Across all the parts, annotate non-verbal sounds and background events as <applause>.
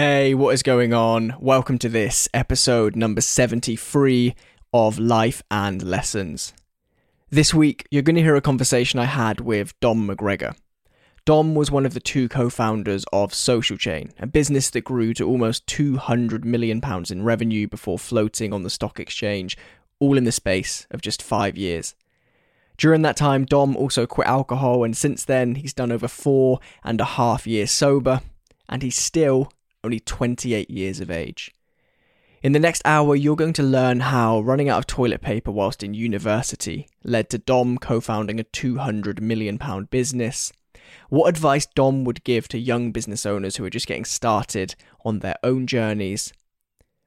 Hey, what is going on? Welcome to this episode number 73 of Life and Lessons. This week, you're going to hear a conversation I had with Dom McGregor. Dom was one of the two co founders of Social Chain, a business that grew to almost £200 million in revenue before floating on the stock exchange, all in the space of just five years. During that time, Dom also quit alcohol, and since then, he's done over four and a half years sober, and he's still only 28 years of age. In the next hour, you're going to learn how running out of toilet paper whilst in university led to Dom co founding a £200 million business, what advice Dom would give to young business owners who are just getting started on their own journeys,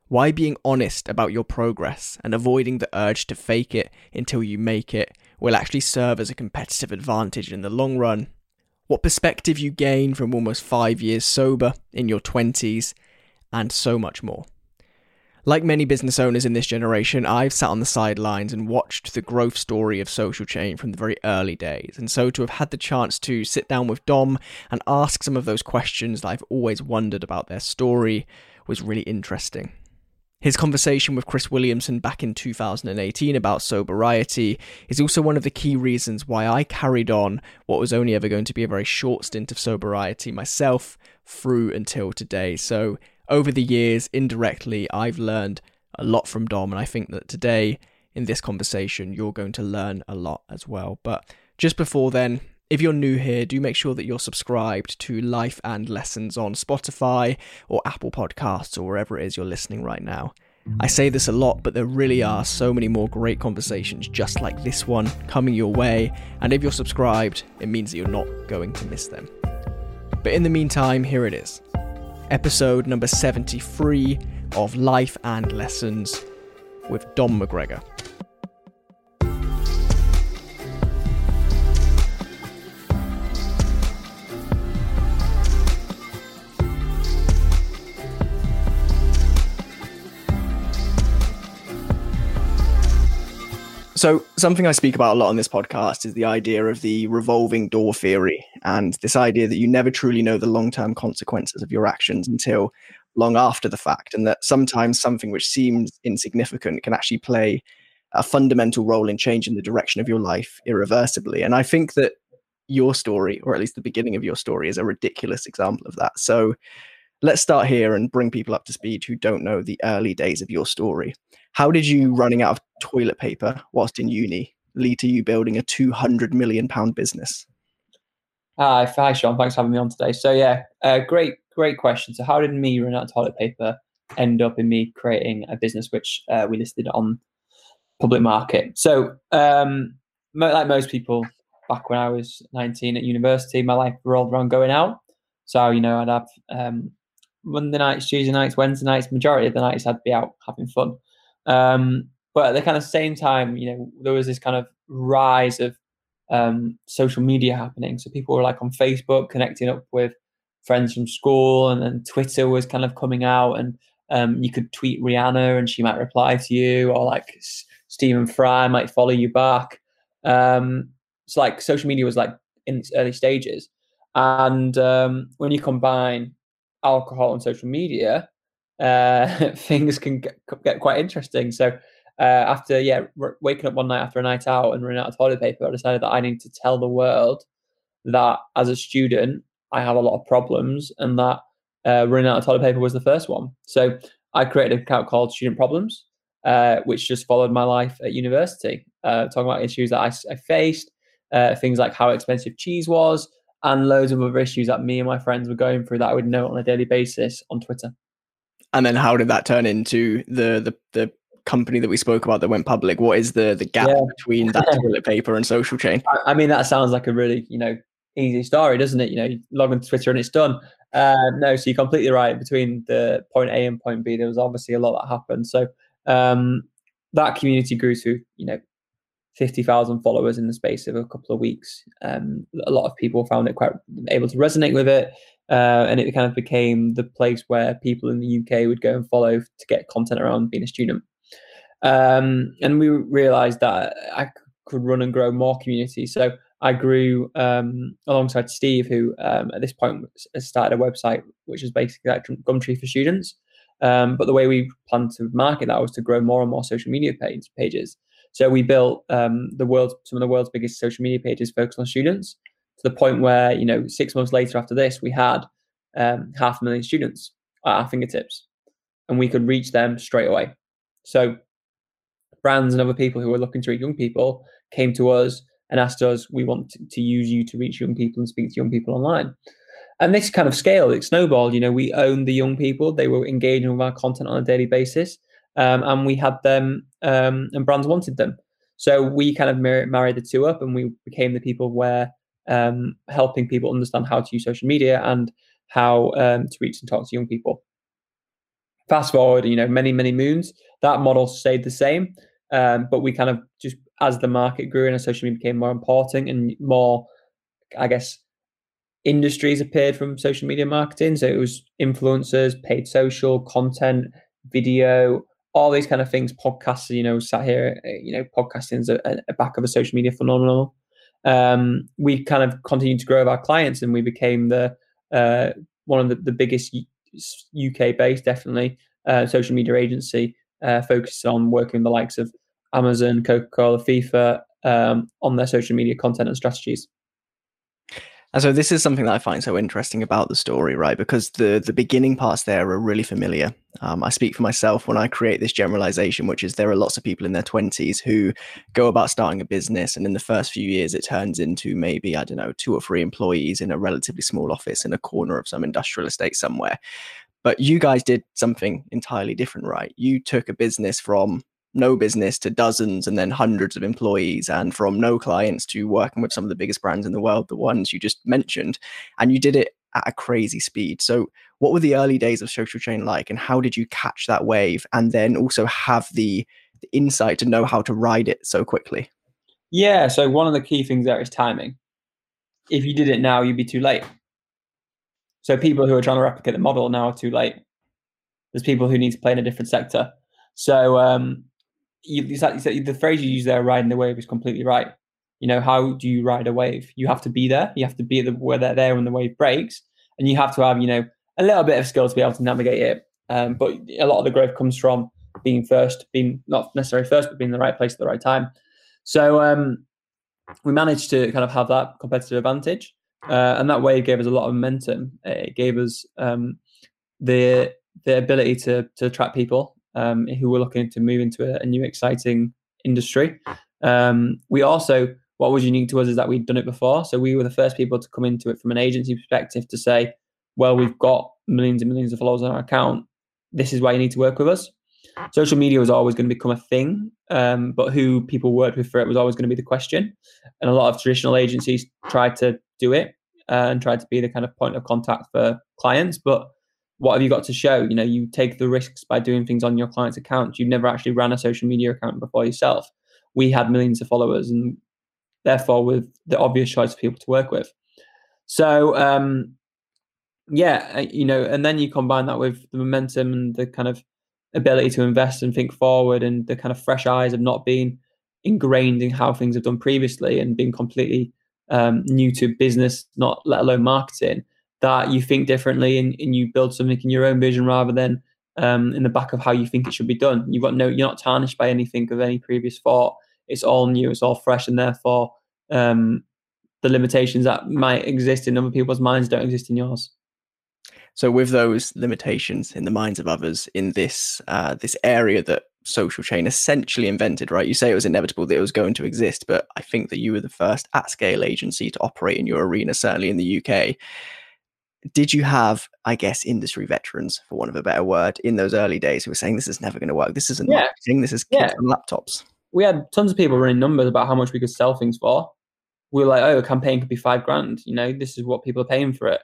why being honest about your progress and avoiding the urge to fake it until you make it will actually serve as a competitive advantage in the long run, what perspective you gain from almost five years sober in your 20s, and so much more. Like many business owners in this generation, I've sat on the sidelines and watched the growth story of Social Chain from the very early days. And so to have had the chance to sit down with Dom and ask some of those questions that I've always wondered about their story was really interesting. His conversation with Chris Williamson back in 2018 about sobriety is also one of the key reasons why I carried on what was only ever going to be a very short stint of sobriety myself through until today. So, over the years, indirectly, I've learned a lot from Dom, and I think that today, in this conversation, you're going to learn a lot as well. But just before then, if you're new here, do make sure that you're subscribed to Life and Lessons on Spotify or Apple Podcasts or wherever it is you're listening right now. I say this a lot, but there really are so many more great conversations just like this one coming your way. And if you're subscribed, it means that you're not going to miss them. But in the meantime, here it is episode number 73 of Life and Lessons with Dom McGregor. So, something I speak about a lot on this podcast is the idea of the revolving door theory and this idea that you never truly know the long term consequences of your actions until long after the fact, and that sometimes something which seems insignificant can actually play a fundamental role in changing the direction of your life irreversibly. And I think that your story, or at least the beginning of your story, is a ridiculous example of that. So, let's start here and bring people up to speed who don't know the early days of your story. How did you running out of toilet paper whilst in uni lead to you building a 200 million pound business? Hi, hi, Sean. Thanks for having me on today. So yeah, uh, great, great question. So how did me run out of toilet paper end up in me creating a business which uh, we listed on public market? So um, like most people, back when I was 19 at university, my life revolved around going out. So you know, I'd have um, Monday nights, Tuesday nights, Wednesday nights. Majority of the nights I'd be out having fun. Um, but at the kind of same time, you know, there was this kind of rise of um, social media happening. So people were like on Facebook connecting up with friends from school, and then Twitter was kind of coming out, and um, you could tweet Rihanna and she might reply to you, or like Stephen Fry might follow you back. Um, so like social media was like in its early stages, and um, when you combine alcohol and social media, uh, <laughs> things can get, get, quite interesting. So uh, after yeah, r- waking up one night after a night out and running out of toilet paper, I decided that I need to tell the world that as a student I have a lot of problems and that uh, running out of toilet paper was the first one. So I created an account called Student Problems, uh, which just followed my life at university, uh, talking about issues that I, I faced, things like how expensive cheese was, and loads of other issues that me and my friends were going through that I would note on a daily basis on Twitter. And then how did that turn into the the the company that we spoke about that went public? What is the the gap yeah. between that <laughs> toilet paper and social chain? I, I, mean, that sounds like a really you know easy story, doesn't it? You know, you log into Twitter and it's done. Uh, no, so you're completely right. Between the point A and point B, there was obviously a lot that happened. So um, that community grew to you know 50,000 followers in the space of a couple of weeks. Um, a lot of people found it quite able to resonate with it. Uh, and it kind of became the place where people in the UK would go and follow to get content around being a student. Um, and we realized that I could run and grow more community. So I grew um, alongside Steve, who um, at this point has started a website which is basically like Gumtree for students. Um, but the way we plan to market that was to grow more and more social media page, pages. So we built um, the world's some of the world's biggest social media pages focused on students to the point where you know six months later after this we had um, half a million students at our fingertips, and we could reach them straight away. So brands and other people who were looking to reach young people came to us and asked us, "We want to use you to reach young people and speak to young people online." And this kind of scale it snowballed. You know, we owned the young people; they were engaging with our content on a daily basis, um, and we had them, um, and brands wanted them. So we kind of married the two up, and we became the people where um, helping people understand how to use social media and how um, to reach and talk to young people. Fast forward, you know, many many moons, that model stayed the same, um, but we kind of just as the market grew and social media became more important and more, I guess, industries appeared from social media marketing. So it was influencers, paid social, content, video, all these kind of things. Podcasts, you know, sat here, you know, podcasting is a, a back of a social media phenomenal. Um, we kind of continued to grow with our clients and we became the uh, one of the, the biggest UK based, definitely, uh, social media agency uh, focused on working the likes of Amazon, Coca Cola, FIFA um, on their social media content and strategies. And so this is something that I find so interesting about the story, right? Because the the beginning parts there are really familiar. Um, I speak for myself when I create this generalization, which is there are lots of people in their twenties who go about starting a business, and in the first few years, it turns into maybe I don't know two or three employees in a relatively small office in a corner of some industrial estate somewhere. But you guys did something entirely different, right? You took a business from no business to dozens and then hundreds of employees and from no clients to working with some of the biggest brands in the world the ones you just mentioned and you did it at a crazy speed. So what were the early days of social chain like and how did you catch that wave and then also have the, the insight to know how to ride it so quickly? Yeah so one of the key things there is timing. If you did it now you'd be too late. So people who are trying to replicate the model now are too late. There's people who need to play in a different sector. So um, you, exactly the phrase you use there, riding the wave, is completely right. You know, how do you ride a wave? You have to be there. You have to be the, where they're there when the wave breaks, and you have to have, you know, a little bit of skill to be able to navigate it. Um, but a lot of the growth comes from being first, being not necessarily first, but being in the right place at the right time. So um, we managed to kind of have that competitive advantage, uh, and that wave gave us a lot of momentum. It gave us um, the the ability to to attract people um, who were looking to move into a, a new exciting industry. Um, we also, what was unique to us is that we'd done it before. So we were the first people to come into it from an agency perspective to say, well, we've got millions and millions of followers on our account. This is why you need to work with us. Social media was always going to become a thing, um, but who people worked with for it was always going to be the question. And a lot of traditional agencies tried to do it uh, and tried to be the kind of point of contact for clients, but what have you got to show? You know, you take the risks by doing things on your client's account. You've never actually ran a social media account before yourself. We had millions of followers and therefore with the obvious choice of people to work with. So um yeah, uh, you know, and then you combine that with the momentum and the kind of ability to invest and think forward and the kind of fresh eyes of not being ingrained in how things have done previously and being completely um, new to business, not let alone marketing that you think differently and, and you build something in your own vision rather than um, in the back of how you think it should be done. You've got no, you're not tarnished by anything of any previous thought. It's all new, it's all fresh, and therefore um, the limitations that might exist in other people's minds don't exist in yours. So, with those limitations in the minds of others in this uh, this area that social chain essentially invented, right? You say it was inevitable that it was going to exist, but I think that you were the first at scale agency to operate in your arena, certainly in the UK did you have, I guess, industry veterans, for want of a better word, in those early days who were saying this is never going to work? This isn't yeah. marketing. This is kids yeah. on laptops. We had tons of people running numbers about how much we could sell things for. We were like, oh, a campaign could be five grand. You know, this is what people are paying for it.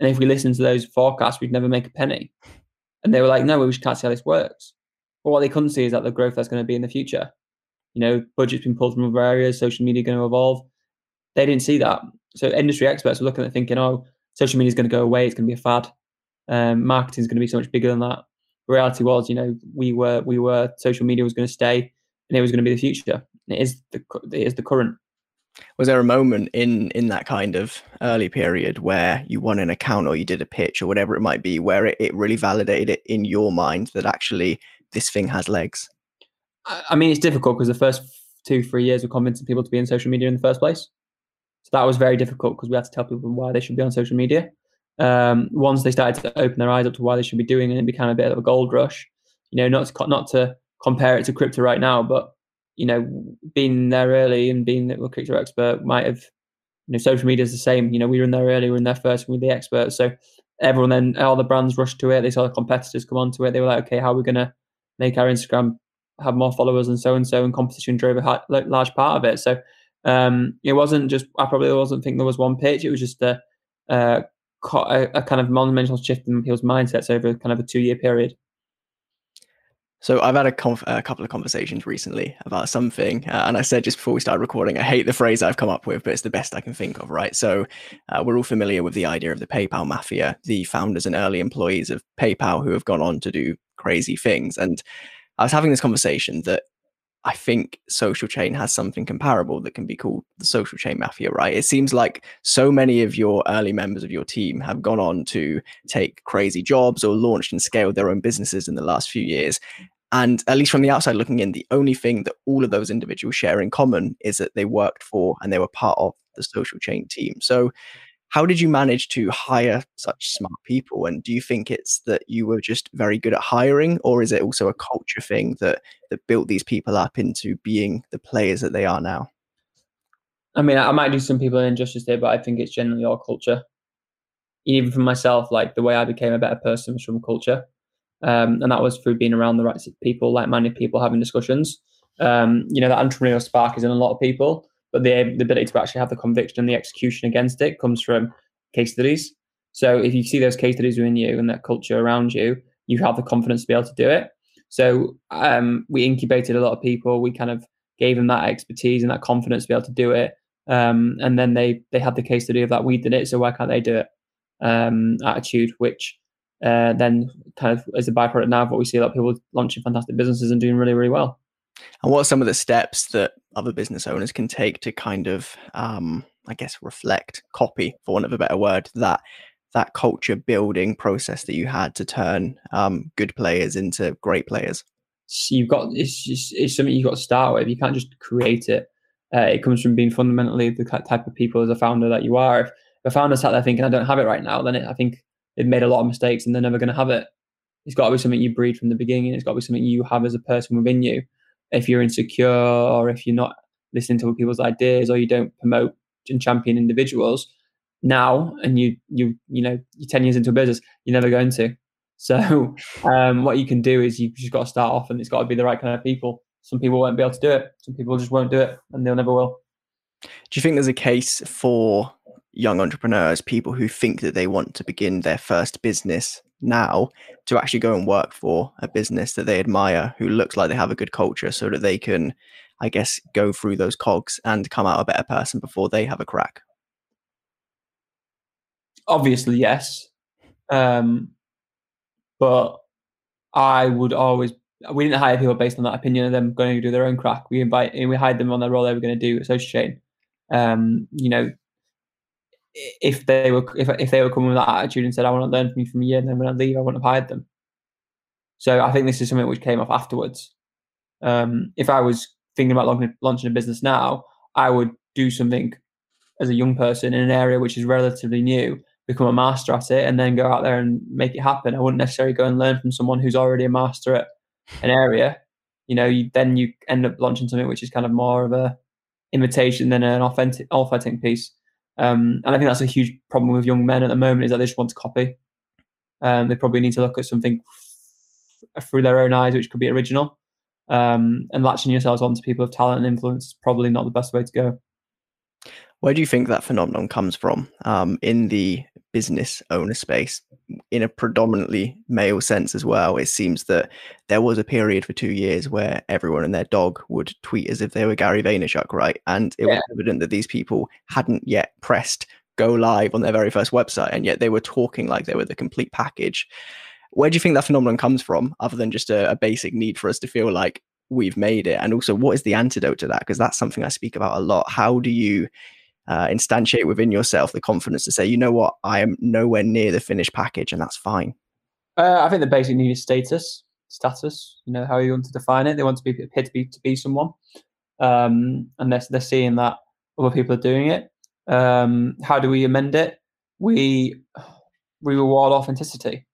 And if we listened to those forecasts, we'd never make a penny. And they were like, no, we just can't see how this works. But what they couldn't see is that the growth that's going to be in the future. You know, budget's been pulled from other areas, social media going to evolve. They didn't see that. So industry experts were looking at thinking, oh, social media is going to go away. It's going to be a fad. Um, marketing is going to be so much bigger than that. The reality was, you know, we were we were social media was going to stay, and it was going to be the future. It is the it is the current. Was there a moment in in that kind of early period where you won an account or you did a pitch or whatever it might be, where it, it really validated it in your mind that actually this thing has legs? I mean, it's difficult because the first two, three years were convincing people to be in social media in the first place. So that was very difficult because we had to tell people why they should be on social media. Um, once they started to open their eyes up to why they should be doing it, it became a bit of a gold rush. You know, not to, not to compare it to crypto right now, but you know, being there early and being a crypto expert might have, you know, social media is the same. You know, we were in there early, we were in there first, we were the experts. So everyone then, all the brands rushed to it. They saw the competitors come onto it. They were like, okay, how are we going to make our Instagram have more followers and so and so, and competition drove a large part of it. So um, it wasn't just. I probably wasn't think there was one pitch. It was just a, a, a kind of monumental shift in people's mindsets over kind of a two year period. So I've had a, conf- a, couple of conversations recently about something, uh, and I said just before we started recording, I hate the phrase I've come up with, but it's the best I can think of, right? So uh, we're all familiar with the idea of the PayPal mafia, the founders and early employees of PayPal who have gone on to do crazy things. And I was having this conversation that I think Social Chain has something comparable that can be called the Social Chain Mafia, right? It seems like so many of your early members of your team have gone on to take crazy jobs or launched and scaled their own businesses in the last few years. And at least from the outside looking in, the only thing that all of those individuals share in common is that they worked for and they were part of the Social Chain team. So how did you manage to hire such smart people? And do you think it's that you were just very good at hiring or is it also a culture thing that that built these people up into being the players that they are now? I mean i might do some people an injustice there but i think it's generally our culture. Even for myself like the way i became a better person was from culture. Um, and that was through being around the right people like-minded people having discussions. Um, you know that entrepreneurial spark is in a lot of people but the, the ability to actually have the conviction and the execution against it comes from case studies. So if you see those case studies within you and that culture around you, you have the confidence to be able to do it. So um, we incubated a lot of people. We kind of gave them that expertise and that confidence to be able to do it. Um, and then they they had the case study of that we did it, so why can't they do it? Um, attitude, which uh, then kind of as a byproduct now of what we see a lot of people launching fantastic businesses and doing really really well. And what are some of the steps that other business owners can take to kind of, um, I guess, reflect, copy, for want of a better word, that that culture building process that you had to turn um, good players into great players? So you've got it's just it's something you've got to start with. You can't just create it. Uh, it comes from being fundamentally the type of people as a founder that you are. If a founder sat there thinking, "I don't have it right now," then it, I think they've made a lot of mistakes and they're never going to have it. It's got to be something you breed from the beginning. It's got to be something you have as a person within you if you're insecure or if you're not listening to people's ideas or you don't promote and champion individuals now and you you you know you're 10 years into a business you're never going to. So <laughs> um, what you can do is you've just got to start off and it's got to be the right kind of people. Some people won't be able to do it. Some people just won't do it and they'll never will. Do you think there's a case for young entrepreneurs people who think that they want to begin their first business now to actually go and work for a business that they admire who looks like they have a good culture so that they can i guess go through those cogs and come out a better person before they have a crack. Obviously yes. Um, but i would always we didn't hire people based on that opinion of them going to do their own crack. We invite and we hired them on the role they were going to do at social chain um, you know if they were if, if they were coming with that attitude and said I want to learn from you from a year, and then when I leave, I wouldn't have hired them. So I think this is something which came off afterwards. Um, if I was thinking about launching, a business now, I would do something as a young person in an area which is relatively new, become a master at it, and then go out there and make it happen. I wouldn't necessarily go and learn from someone who's already a master at an area. You know, you, then you end up launching something which is kind of more of a imitation than an authentic authentic piece. Um, and I think that's a huge problem with young men at the moment is that they just want to copy. Um, they probably need to look at something f- through their own eyes, which could be original. Um, and latching yourselves onto people of talent and influence is probably not the best way to go. Where do you think that phenomenon comes from um, in the business owner space? In a predominantly male sense as well, it seems that there was a period for two years where everyone and their dog would tweet as if they were Gary Vaynerchuk, right? And it yeah. was evident that these people hadn't yet pressed go live on their very first website, and yet they were talking like they were the complete package. Where do you think that phenomenon comes from, other than just a, a basic need for us to feel like we've made it? And also, what is the antidote to that? Because that's something I speak about a lot. How do you uh, instantiate within yourself the confidence to say, you know what, I am nowhere near the finished package, and that's fine. Uh, I think the basic need is status. Status, you know, how you want to define it. They want to be appear to be to be someone, um, and they're they're seeing that other people are doing it. Um, how do we amend it? We we reward authenticity.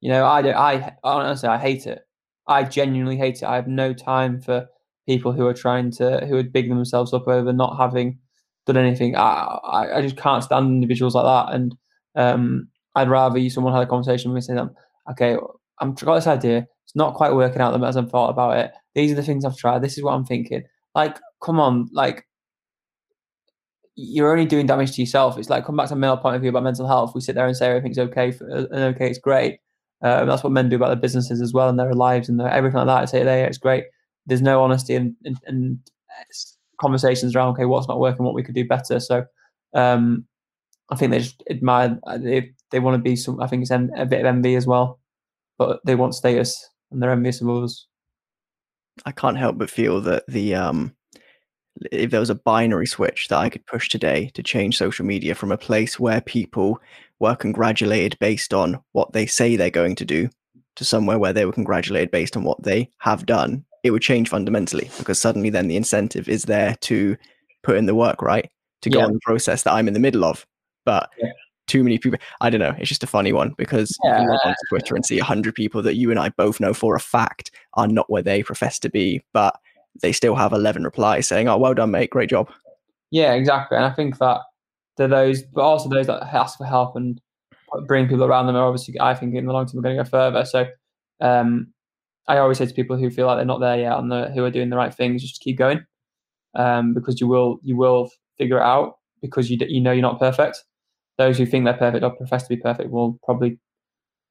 You know, I don't. I honestly, I hate it. I genuinely hate it. I have no time for people who are trying to who would big themselves up over not having done anything. I, I, I just can't stand individuals like that. And um, I'd rather you someone had a conversation with me saying, okay, I'm got this idea. It's not quite working out as I've thought about it. These are the things I've tried. This is what I'm thinking. Like, come on, like you're only doing damage to yourself. It's like come back to male point of view about mental health. We sit there and say everything's okay for, and okay, it's great. Um, that's what men do about their businesses as well and their lives and their, everything like that. I say, yeah, it's great. There's no honesty and, and, and conversations around okay, what's not working, what we could do better. So um, I think they just admire uh, they they want to be some. I think it's a bit of envy as well, but they want status and they're envious of others. I can't help but feel that the um, if there was a binary switch that I could push today to change social media from a place where people were congratulated based on what they say they're going to do to somewhere where they were congratulated based on what they have done, it would change fundamentally because suddenly then the incentive is there to put in the work, right? To go yeah. on the process that I'm in the middle of. But yeah. too many people, I don't know, it's just a funny one because yeah. you log on Twitter and see 100 people that you and I both know for a fact are not where they profess to be, but they still have 11 replies saying, oh, well done, mate, great job. Yeah, exactly. And I think that to those, but also those that ask for help and bring people around them are obviously, I think, in the long term, are going to go further. So, um, I always say to people who feel like they're not there yet and the, who are doing the right things, just keep going, um, because you will you will figure it out because you you know you're not perfect. Those who think they're perfect or profess to be perfect will probably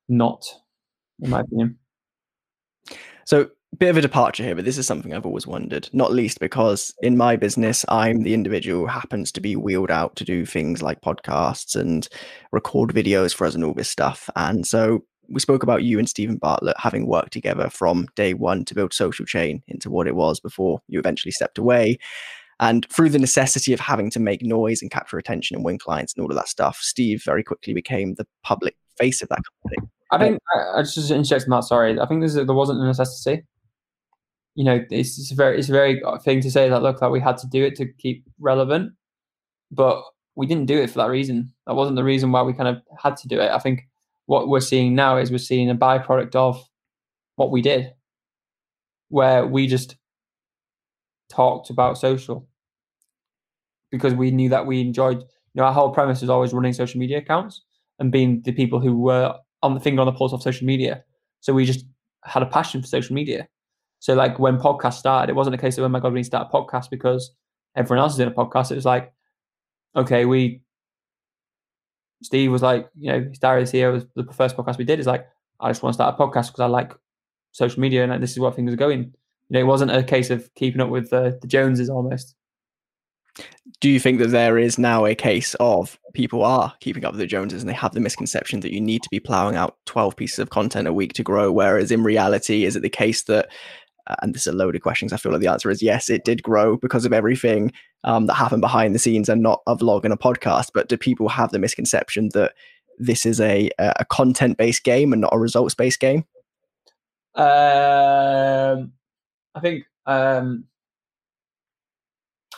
not, in my opinion. So bit of a departure here, but this is something I've always wondered, not least because in my business, I'm the individual who happens to be wheeled out to do things like podcasts and record videos for us and all this stuff. And so we spoke about you and Stephen Bartlett having worked together from day one to build Social Chain into what it was before you eventually stepped away. And through the necessity of having to make noise and capture attention and win clients and all of that stuff, Steve very quickly became the public face of that company. I think uh, I just interject that. Sorry, I think there wasn't a necessity. You know, it's, it's a very it's a very uh, thing to say that look that we had to do it to keep relevant, but we didn't do it for that reason. That wasn't the reason why we kind of had to do it. I think what we're seeing now is we're seeing a byproduct of what we did, where we just talked about social because we knew that we enjoyed. You know, our whole premise was always running social media accounts and being the people who were on the finger on the pulse of social media. So we just had a passion for social media. So like when podcast started, it wasn't a case of oh my god, we need to start a podcast because everyone else is in a podcast. It was like, okay, we Steve was like, you know, his Diary Of A CEO was the first podcast we did. Is like, I just want to start a podcast because I like social media and this is where things are going. You know, it wasn't a case of keeping up with the, the Joneses almost. Do you think that there is now a case of people are keeping up with the Joneses and they have the misconception that you need to be plowing out 12 pieces of content a week to grow? Whereas in reality, is it the case that uh, and this is a load of questions. I feel like the answer is yes, it did grow because of everything um, that happened behind the scenes and not a vlog and a podcast. But do people have the misconception that this is a a content based game and not a results based game? Um, I think um,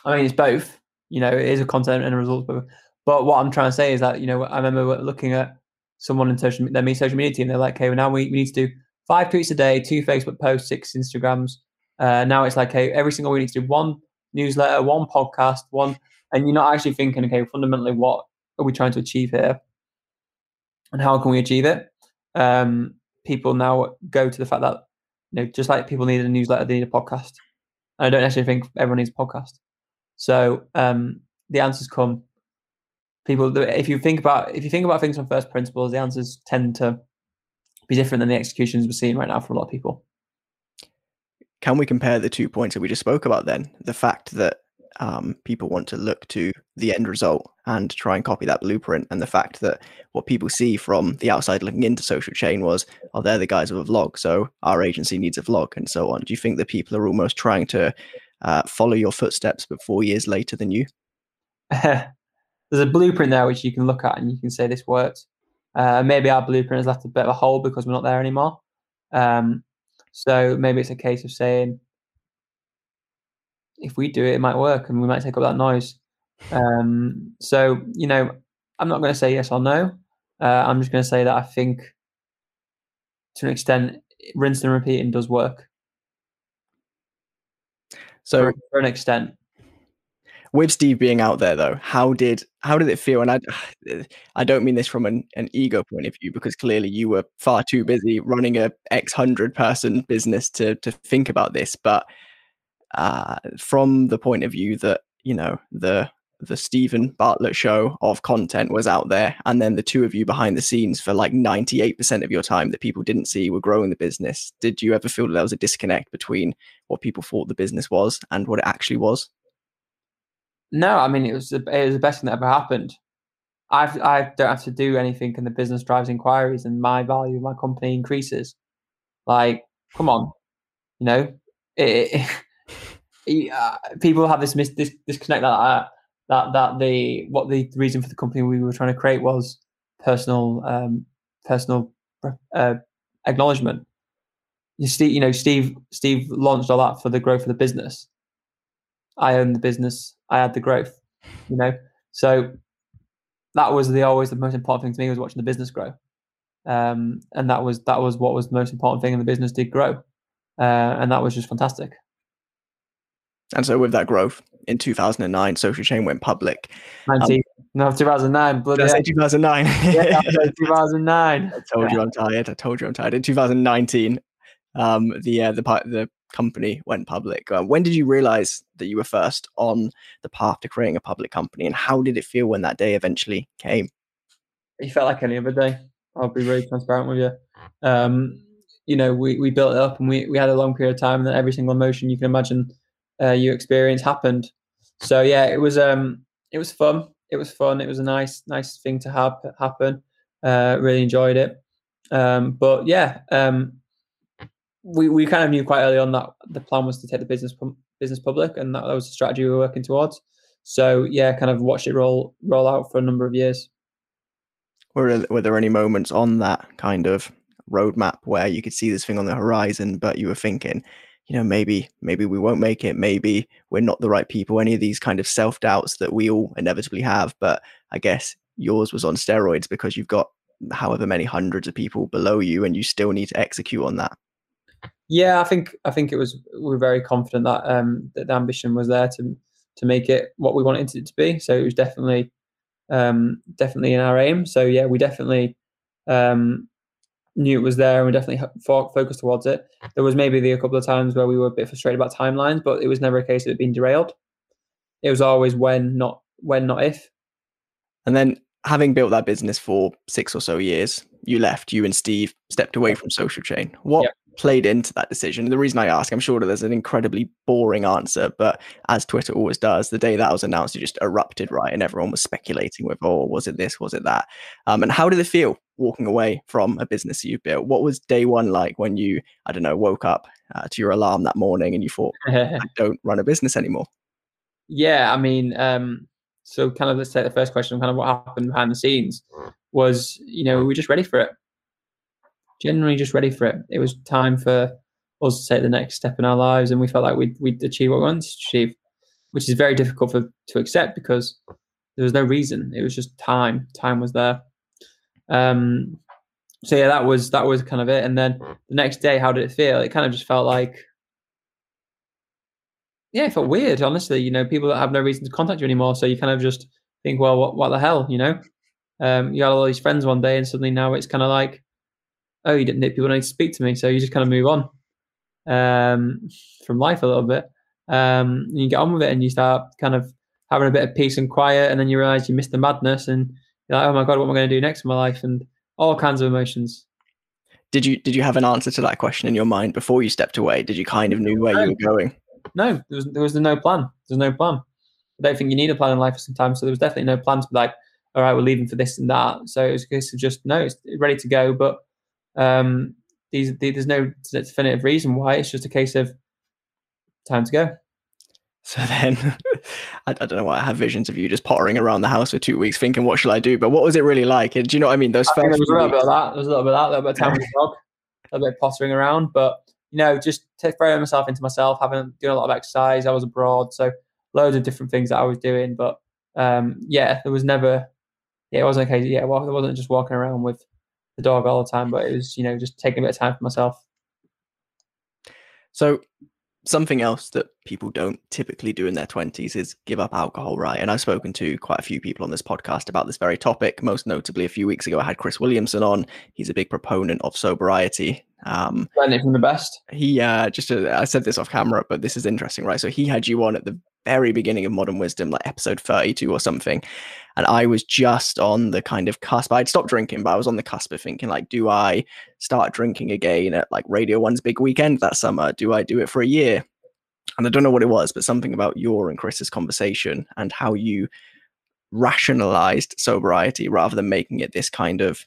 I mean it's both. You know, it is a content and a results, but but what I'm trying to say is that you know I remember looking at someone in social their me social media team. They're like, okay, well now we, we need to do five tweets a day, two Facebook posts, six Instagrams. Uh, now it's like, hey, every single week need to do one newsletter, one podcast, one, and you're not actually thinking, okay, fundamentally, what are we trying to achieve here, and how can we achieve it? Um, people now go to the fact that you know, just like people need a newsletter, they need a podcast. And I don't necessarily think everyone needs a podcast. So um, the answers come. People, if you think about if you think about things from first principles, the answers tend to be different than the executions we're seeing right now for a lot of people. Can we compare the two points that we just spoke about then? The fact that um, people want to look to the end result and try and copy that blueprint. And the fact that what people see from the outside looking into social chain was, oh, they're the guys with a vlog, so our agency needs a vlog, and so on. Do you think that people are almost trying to uh, follow your footsteps, but four years later than you? <laughs> There's a blueprint there which you can look at and you can say this works. Uh, maybe our blueprint has left a bit of a hole because we're not there anymore. Um, so maybe it's a case of saying, if we do it, it might work and we might take up that noise. Um, so, you know, I'm not going to say yes or no. Uh, I'm just going to say that I think to an extent, rinse and repeating does work. So, for an extent, with Steve being out there though, how did how did it feel? And I <sighs> I don't mean this from an, an ego point of view because clearly you were far too busy running a X hundred person business to to think about this. But uh, from the point of view that you know the the Steven Bartlett show of content was out there, and then the two of you behind the scenes for like 98% of your time that people didn't see were growing the business. Did you ever feel that there was a disconnect between what people thought the business was and what it actually was? No, I mean it was the, it was the best thing that ever happened. I've I don't have to do anything, and the business drives inquiries, and my value of my company increases. Like, come on, you know, it, it, <laughs> uh, people have this, mis- this disconnect that uh, that that the what the reason for the company we were trying to create was personal um, personal uh, acknowledgement. You, see, you know, Steve Steve launched all that for the growth of the business. I own the business. I had the growth, you know. So that was the always the most important thing to me was watching the business grow, um, and that was that was what was the most important thing, and the business did grow, uh, and that was just fantastic. And so, with that growth in 2009, Social Chain went public. 19, um, no, 2009. Bloody I say 2009? yeah, <laughs> 2009. I told you I'm tired. I told you I'm tired. In 2019, um, the uh, the part the company went public. Uh, when did you realize that you were first on the path to creating a public company, and how did it feel when that day eventually came? It felt like any other day. I'll be really transparent with you. Um, you know, we, we built it up and we, we had a long period of time, and every single emotion you can imagine uh, you experience happened. So yeah, it was um, it was fun. It was fun. It was a nice nice thing to have happen. Uh, really enjoyed it. Um, but yeah, um, we, we kind of knew quite early on that the plan was to take the business business public, and that, that was the strategy we were working towards. So yeah, kind of watched it roll roll out for a number of years. Were were there any moments on that kind of roadmap where you could see this thing on the horizon, but you were thinking, you know, maybe maybe we won't make it, maybe we're not the right people. Any of these kind of self doubts that we all inevitably have, but I guess yours was on steroids because you've got however many hundreds of people below you, and you still need to execute on that. Yeah, I think I think it was we are very confident that um that the ambition was there to to make it what we wanted it to be. So it was definitely um definitely in our aim. So yeah, we definitely um knew it was there and we definitely focused towards it. There was maybe the, a couple of times where we were a bit frustrated about timelines, but it was never a case of it being derailed. It was always when, not when, not if. And then having built that business for six or so years, you left, you and Steve stepped away from Social Chain. What played into that decision. The reason I ask, I'm sure that there's an incredibly boring answer, but as Twitter always does, the day that was announced, it just erupted, right? And everyone was speculating with, oh, was it this? Was it that? Um, and how did it feel walking away from a business you built? What was day one like when you, I don't know, woke up uh, to your alarm that morning and you thought, I <laughs> don't run a business anymore? Yeah, I mean, um, so kind of let's take the first question, kind of what happened behind the scenes was, you know, we were just ready for it generally just ready for it. It was time for us to take the next step in our lives, and we felt like we'd, we'd achieve what we wanted to achieve, which is very difficult for to accept because there was no reason. It was just time. Time was there. Um, so yeah, that was that was kind of it. And then the next day, how did it feel? It kind of just felt like, yeah, it felt weird. Honestly, you know, people that have no reason to contact you anymore, so you kind of just think, well, what what the hell, you know? Um, you had all these friends one day, and suddenly now it's kind of like, oh, you didn't people don't need to speak to me, so you just kind of move on um, from life a little bit. Um, and you get on with it, and you start kind of having a bit of peace and quiet, and then you realize you missed the madness, and you're like, oh my god, what am I going to do next in my life, and all kinds of emotions. Did you did you have an answer to that question in your mind before you stepped away? Did you kind of knew where no. you were going? No, there was there was no plan. There's no plan. I don't think you need a plan in life sometimes. So there was definitely no plan to be like, all right, we're leaving for this and that. So it was a case of just no, it's ready to go. But um, these, there's no definitive reason why. It's just a case of time to go. <laughs> So then, <laughs> I, I, don't know why I have visions of you just pottering around the house for two weeks, thinking, "What shall I do?" But what was it really like? And do you know what I mean? Those I first. There was a little bit of that. There was a little bit of that. A little bit of time with the dog. A little bit of pottering around, but you know, just throwing myself into myself, having doing a lot of exercise. I was abroad, so loads of different things that I was doing. But um, yeah, there was never. Yeah, it wasn't okay. Yeah, well, it wasn't just walking around with the dog all the time, but it was you know just taking a bit of time for myself. So something else that people don't typically do in their 20s is give up alcohol, right? And I've spoken to quite a few people on this podcast about this very topic. Most notably, a few weeks ago, I had Chris Williamson on. He's a big proponent of sobriety. Um, Learning from the best. He uh, just uh, I said this off camera, but this is interesting, right? So he had you on at the very beginning of Modern Wisdom, like episode 32 or something. And I was just on the kind of cusp. I'd stopped drinking, but I was on the cusp of thinking, like, do I start drinking again at like Radio One's big weekend that summer? Do I do it for a year? And I don't know what it was, but something about your and Chris's conversation and how you rationalized sobriety rather than making it this kind of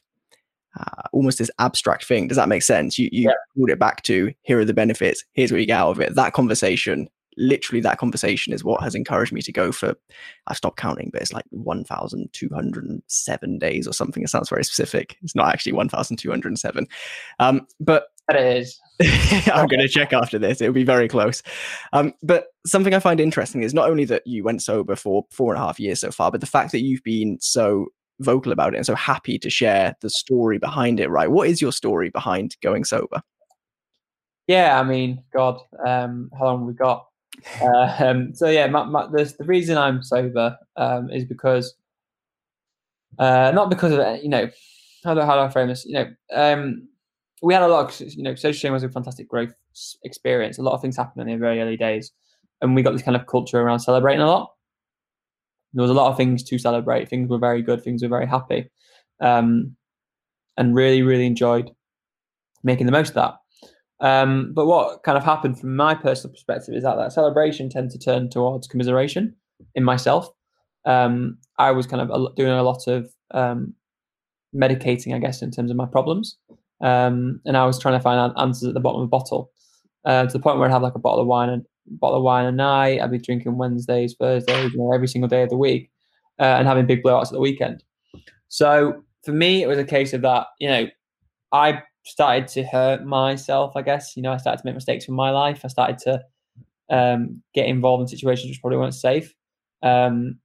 uh, almost this abstract thing. Does that make sense? You you yeah. brought it back to here are the benefits. Here's what you get out of it. That conversation literally that conversation is what has encouraged me to go for i've stopped counting but it's like 1207 days or something. It sounds very specific. It's not actually 1207 um, but it is. <laughs> I'm going to check after this. It'll be very close. Um, but something i find interesting is not only that you went sober for four and a half years so far but the fact that you've been so vocal about it and so happy to share the story behind it right? What is your story behind going sober? Yeah, I mean, God, um, how long we got? Uh, um, so yeah, my, my, the, the reason I'm sober um, is because uh, not because of you know how do, how do I frame this? You know, um, we had a lot. Of, you know, Social Chain was a fantastic growth experience. A lot of things happened in the very early days, and we got this kind of culture around celebrating a lot. There was a lot of things to celebrate. Things were very good. Things were very happy, um, and really, really enjoyed making the most of that. Um, but what kind of happened from my personal perspective is that that celebration tended to turn towards commiseration in myself. Um, I was kind of doing a lot of um, medicating, I guess, in terms of my problems. Um, and I was trying to find answers at the bottom of the bottle uh, to the point where I'd have like a bottle of wine and bottle of wine a night. I'd be drinking Wednesdays, Thursdays, you know, every single day of the week, uh, and having big blowouts at the weekend. So for me, it was a case of that. You know, I started to hurt myself, I guess. You know, I started to make mistakes in my life. I started to um, get involved in situations which probably weren't safe. Um,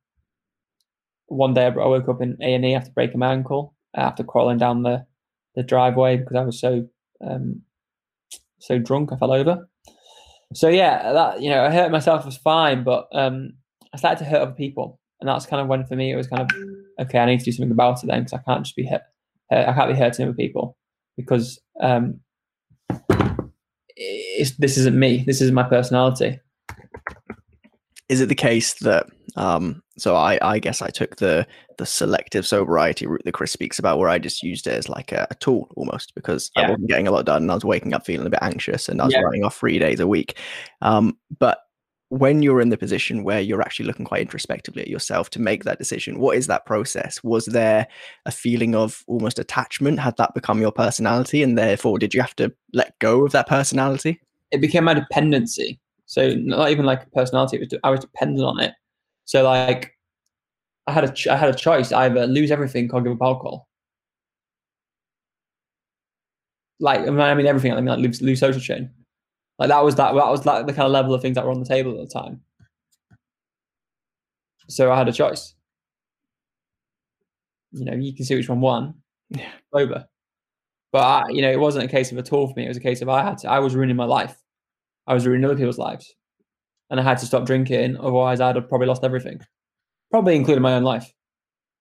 one day I woke up in A and E after breaking my ankle after crawling down the, the driveway because I was so um, so drunk I fell over. So yeah, that you know I hurt myself was fine, but um, I started to hurt other people, and that's kind of when for me it was kind of okay. I need to do something about it then because I can't just be hurt. I can't be hurting other people because um, this isn't me. This isn't my personality. Is it the case that um, so I, I guess I took the the selective sobriety route that Chris speaks about, where I just used it as like a, a tool almost because yeah. I wasn't getting a lot done and I was waking up feeling a bit anxious and I was yeah. running off three days a week. Um, but when you're in the position where you're actually looking quite introspectively at yourself to make that decision, what is that process? Was there a feeling of almost attachment? Had that become your personality? And therefore, did you have to let go of that personality? It became my dependency. So, not even like a personality, was, I was dependent on it. So, like, I had a, I had a choice either lose everything or give up alcohol. Like, I mean, everything. I mean, like, lose, lose social chain like that was that that was like the kind of level of things that were on the table at the time. So I had a choice. You know, you can see which one won. Yeah. Over. But I, you know, it wasn't a case of a tour for me. It was a case of I had to. I was ruining my life. I was ruining other people's lives, and I had to stop drinking. Otherwise, I'd have probably lost everything, probably including my own life.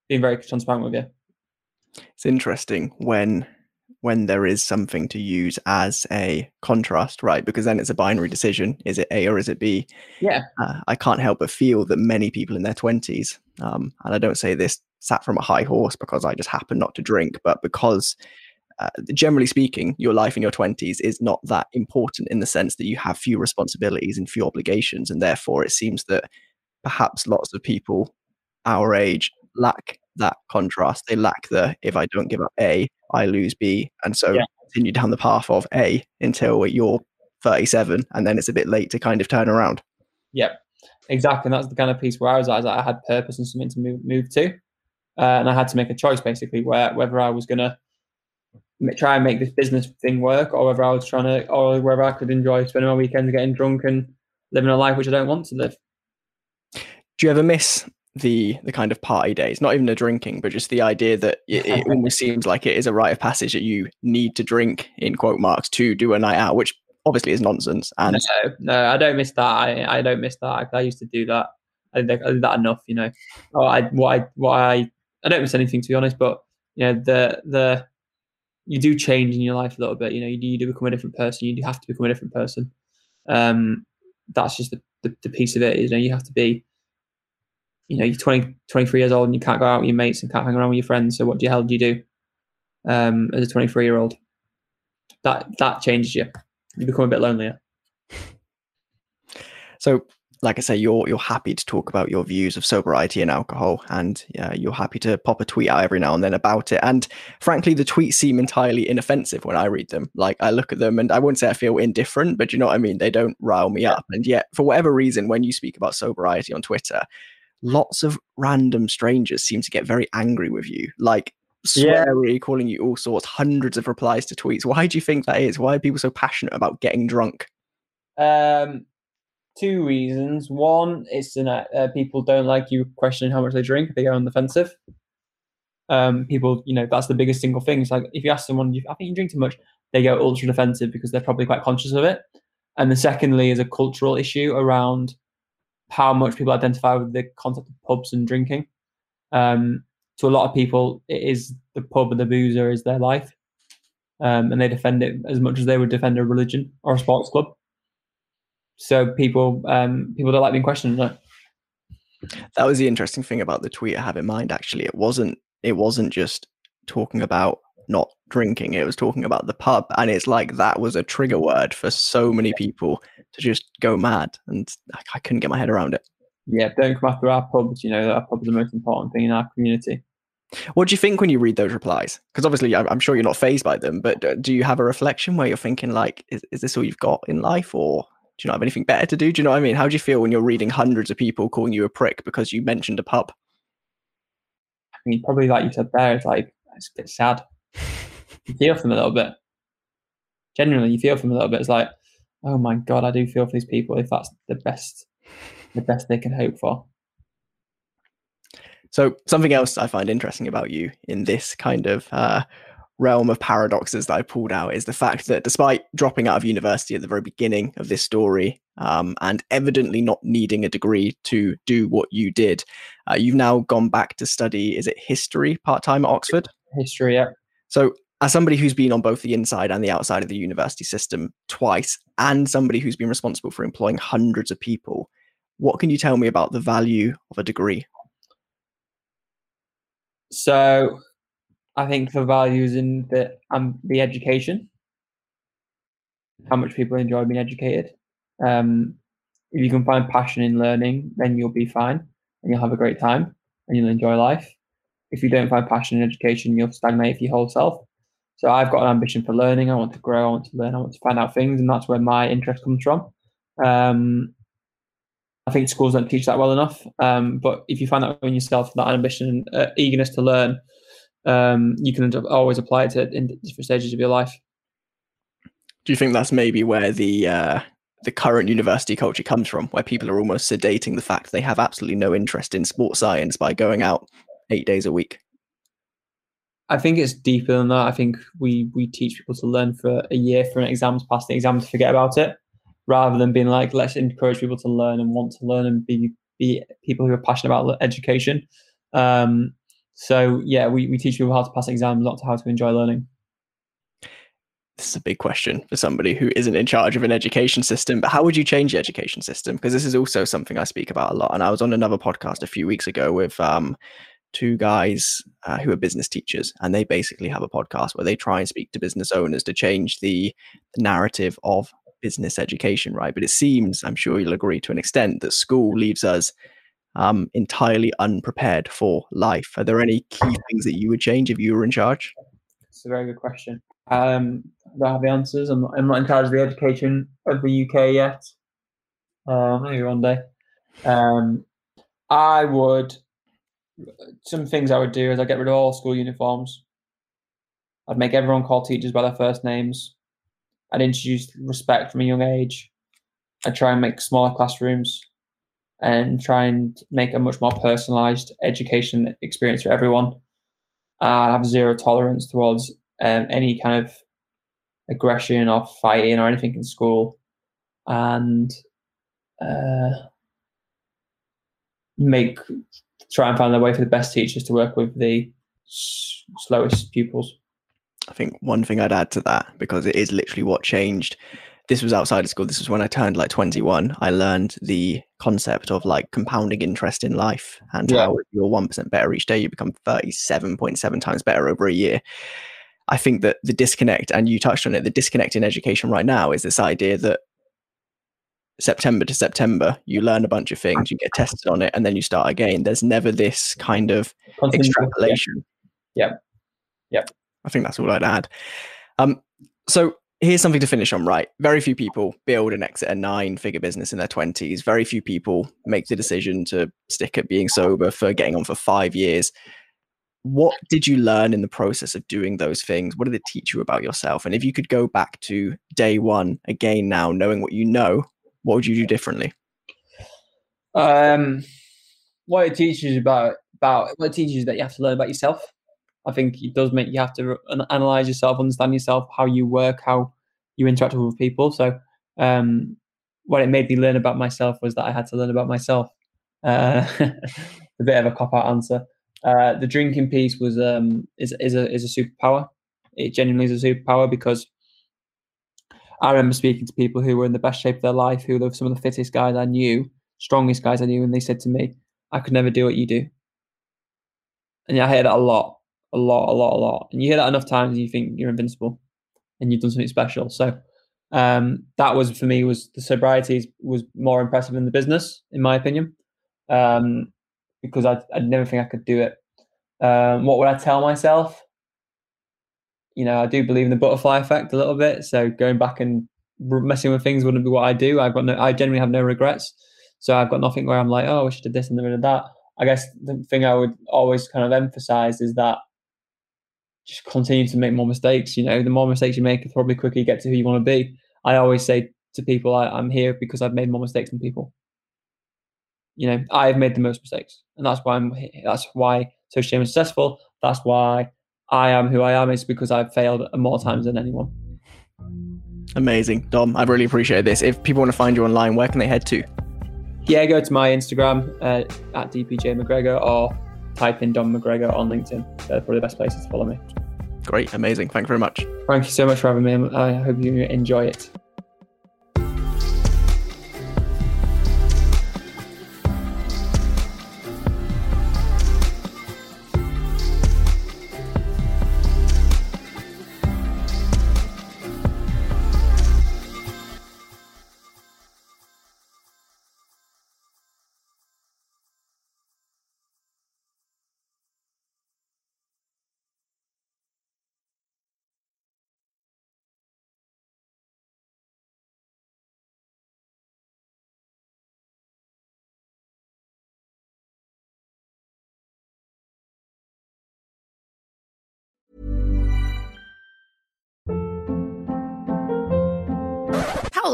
Being very transparent with you. It's interesting when when there is something to use as a contrast, right? Because then it's a binary decision: is it A or is it B? Yeah. Uh, I can't help but feel that many people in their twenties, um, and I don't say this sat from a high horse because I just happen not to drink, but because uh, generally speaking, your life in your 20s is not that important in the sense that you have few responsibilities and few obligations. And therefore, it seems that perhaps lots of people our age lack that contrast. They lack the if I don't give up A, I lose B. And so yeah. continue down the path of A until you're 37 and then it's a bit late to kind of turn around. Yep, exactly. And that's the kind of piece where I was at, I had purpose and something to move, move to. Uh, and I had to make a choice basically where whether I was going to try and make this business thing work or whether I was trying to, or whether I could enjoy spending my weekends getting drunk and living a life which I don't want to live. Do you ever miss the the kind of party days not even the drinking but just the idea that it, it, <laughs> almost seems like it is a rite of passage that you need to drink in quote marks to do a night out which obviously is nonsense and no, no i don't miss that. I, I don't miss that. I, I used to do that. I I did that enough you know. Oh, I, what I what I I don't miss anything to be honest but you know the the you do change in your life a little bit you know you do, you do become a different person you do have to become a different person. Um that's just the, the, the piece of it you know you have to be you know, you're 20, 23 years old and you can't go out with your mates and can't hang around with your friends. So what the hell do you do um, as a 23 year old? That that changes you. You become a bit lonelier. So, like I say, you're you're happy to talk about your views of sobriety and alcohol, and yeah, you're happy to pop a tweet out every now and then about it. And frankly, the tweets seem entirely inoffensive when I read them. Like I look at them, and I wouldn't say I feel indifferent, but you know what I mean. They don't rile me up. And yet, for whatever reason, when you speak about sobriety on Twitter, lots of random strangers seem to get very angry with you, like sweary, yeah. calling you all sorts, hundreds of replies to tweets. Why do you think that is? Why are people so passionate about getting drunk? Um, two reasons. One, it's that uh, people don't like you questioning how much they drink; they go on the defensive. Um, people, you know, that's the biggest single thing. It's like if you ask someone, I think you drink too much, they go ultra defensive because they're probably quite conscious of it. And the secondly is a cultural issue around how much people identify with the concept of pubs and drinking. Um, to a lot of people, it is the pub and the boozer is their life, um, and they defend it as much as they would defend a religion or a sports club. So people, um, people don't like being questioned. No? That was the interesting thing about the tweet I have in mind. Actually, it wasn't. It wasn't just talking about not drinking. It was talking about the pub, and it's like that was a trigger word for so many people to just go mad, and I, I couldn't get my head around it. Yeah, don't come after our pubs. You know, our pubs are the most important thing in our community. What do you think when you read those replies? Because obviously, I'm sure you're not fazed by them, but uh, do you have a reflection where you're thinking like, is, is this all you've got in life, or do you not have anything better to do? Do you know what I mean? How do you feel when you're reading hundreds of people calling you a prick because you mentioned a pub? I mean, probably like you said there, it's like it's a bit sad. You feel for them a little bit. Genuinely, you feel for them a little bit. It's like, oh my god, I do feel for these people if that's the best, the best they can hope for. So something else I find interesting about you in this kind of uh, realm of paradoxes that I pulled out is the fact that despite dropping out of university at the very beginning of this story um, and evidently not needing a degree to do what you did, uh, you've now gone back to study, is it history part time at Oxford? History, yeah. So as somebody who's been on both the inside and the outside of the university system twice, and somebody who's been responsible for employing hundreds of people, what can you tell me about the value of a degree? So, I think the values in the um, the education, how much people enjoy being educated. Um, if you can find passion in learning, then you'll be fine and you'll have a great time and you'll enjoy life. If you don't find passion in education, you'll stagnate for your whole self. So I've got an ambition for learning. I want to grow. I want to learn. I want to find out things, and that's where my interest comes from. Um, I think schools don't teach that well enough. Um, but if you find that in yourself, that ambition and uh, eagerness to learn, um, you can always apply it to in different stages of your life. Do you think that's maybe where the uh, the current university culture comes from, where people are almost sedating the fact they have absolutely no interest in sports science by going out eight days a week? I think it's deeper than that. I think we we teach people to learn for a year for an exam to pass the exam to forget about it, rather than being like let's encourage people to learn and want to learn and be be people who are passionate about education. Um, so yeah, we, we teach people how to pass exams, not how to enjoy learning. This is a big question for somebody who isn't in charge of an education system. But how would you change the education system? Because this is also something I speak about a lot. And I was on another podcast a few weeks ago with um, two guys uh, who are business teachers, and they basically have a podcast where they try and speak to business owners to change the, narrative of business education, right? But it seems, I'm sure you'll agree to an extent, that school leaves us um, entirely unprepared for life. Are there any key things that you would change if you were in charge? It's a very good question. Um, I don't have the answers. I'm not, I'm not in charge of the education of the UK yet. Uh, maybe one day. Um, I would. Some things I would do is I'd get rid of all school uniforms. I'd make everyone call teachers by their first names. I'd introduce respect from a young age. I'd try and make smaller classrooms and try and make a much more personalized education experience for everyone. I have zero tolerance towards um, any kind of aggression or fighting or anything in school, and uh, make try and find a way for the best teachers to work with the s- slowest pupils. I think one thing I'd add to that, because it is literally what changed. This was outside of school. This was when I turned like 21. I learned the concept of like compounding interest in life and Yeah. how if you're 1% better each day, you become 37.7 times better over a year. I think that the disconnect, and you touched on it, the disconnect in education right now is this idea that September to September, you learn a bunch of things, you get tested on it, and then you start again. There's never this kind of extrapolation. Yeah. Yeah. I think that's all I'd add. Um, so here's something to finish on, right? Very few people build and exit a nine figure business in their 20s. Very few people make the decision to stick at being sober for getting on for five years. What did you learn in the process of doing those things? What did it teach you about yourself? And if you could go back to day one again now, knowing what you know, what would you do differently? Um, what it teaches you about about what it teaches you that you have to learn about yourself. I think it does make you have to analyze yourself, understand yourself, how you work, how you interact with people. So, um, what it made me learn about myself was that I had to learn about myself. Uh, <laughs> a bit of a cop out answer. Uh, the drinking piece was um, is is a is a superpower. It genuinely is a superpower because I remember speaking to people who were in the best shape of their life, who were some of the fittest guys I knew, strongest guys I knew, and they said to me, "I could never do what you do." And yeah, I hear that a lot, a lot, a lot, a lot. And you hear that enough times, and you think you're invincible, and you've done something special. So um, that was for me was the sobriety was more impressive than the business, in my opinion, um, because I I never think I could do it. Um, what would I tell myself? You know, I do believe in the butterfly effect a little bit. So going back and messing with things wouldn't be what I do. I've got no, I generally have no regrets. So I've got nothing where I'm like, oh, I wish I did this and did that. I guess the thing I would always kind of emphasize is that just continue to make more mistakes. You know, the more mistakes you make, the probably quicker you get to who you want to be. I always say to people, I, I'm here because I've made more mistakes than people. You know, I've made the most mistakes, and that's why I'm. That's why Social Chain is successful. That's why I am who I am. Is because I've failed more times than anyone. Amazing. Dom, I really appreciate this. If people want to find you online, where can they head to? Yeah, go to my Instagram uh, at DPJ McGregor or type in Dom McGregor on LinkedIn. They're probably the best places to follow me. Great. Amazing. Thank you very much. Thank you so much for having me. I hope you enjoy it.